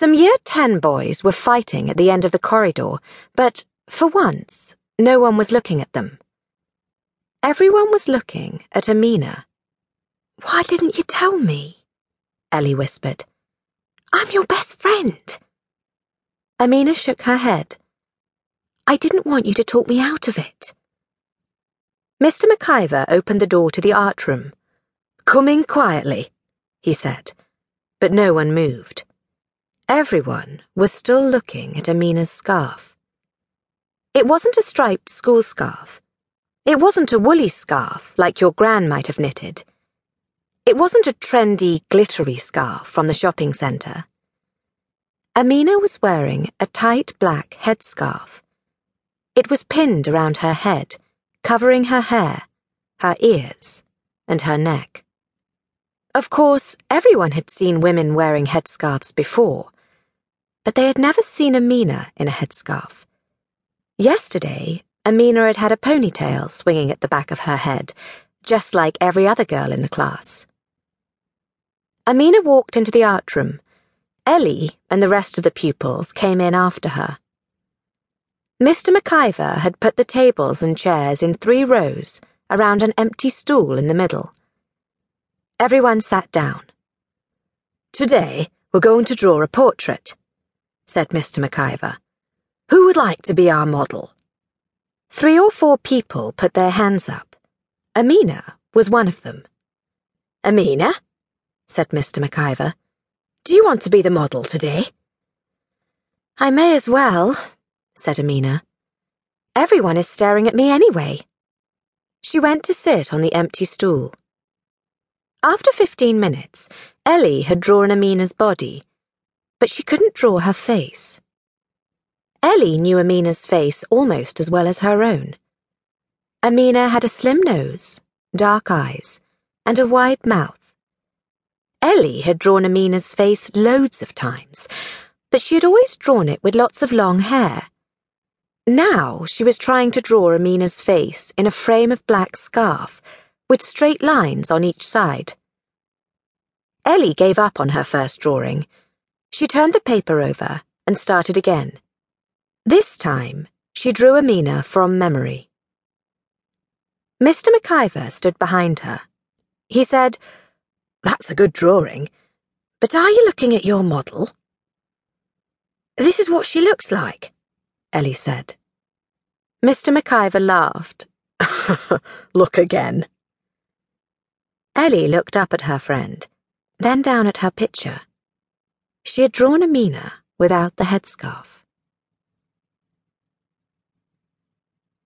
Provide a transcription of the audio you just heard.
Some Year 10 boys were fighting at the end of the corridor, but, for once, no one was looking at them. Everyone was looking at Amina. Why didn't you tell me? Ellie whispered. I'm your best friend. Amina shook her head. I didn't want you to talk me out of it. Mr. McIver opened the door to the art room. Come in quietly, he said, but no one moved. Everyone was still looking at Amina's scarf. It wasn't a striped school scarf. It wasn't a woolly scarf like your gran might have knitted. It wasn't a trendy, glittery scarf from the shopping centre. Amina was wearing a tight black headscarf. It was pinned around her head, covering her hair, her ears, and her neck. Of course, everyone had seen women wearing headscarves before, but they had never seen Amina in a headscarf. Yesterday, Amina had had a ponytail swinging at the back of her head, just like every other girl in the class. Amina walked into the art room. Ellie and the rest of the pupils came in after her. Mr. McIver had put the tables and chairs in three rows around an empty stool in the middle. Everyone sat down. Today, we're going to draw a portrait, said Mr. McIver. Who would like to be our model? Three or four people put their hands up. Amina was one of them. Amina, said Mr. McIver, do you want to be the model today? I may as well, said Amina. Everyone is staring at me anyway. She went to sit on the empty stool. After fifteen minutes, Ellie had drawn Amina's body, but she couldn't draw her face. Ellie knew Amina's face almost as well as her own. Amina had a slim nose, dark eyes, and a wide mouth. Ellie had drawn Amina's face loads of times, but she had always drawn it with lots of long hair. Now she was trying to draw Amina's face in a frame of black scarf, with straight lines on each side. Ellie gave up on her first drawing. She turned the paper over and started again. This time, she drew Amina from memory. Mr. McIver stood behind her. He said, That's a good drawing, but are you looking at your model? This is what she looks like, Ellie said. Mr. McIver laughed. Look again. Ellie looked up at her friend, then down at her picture. She had drawn Amina without the headscarf.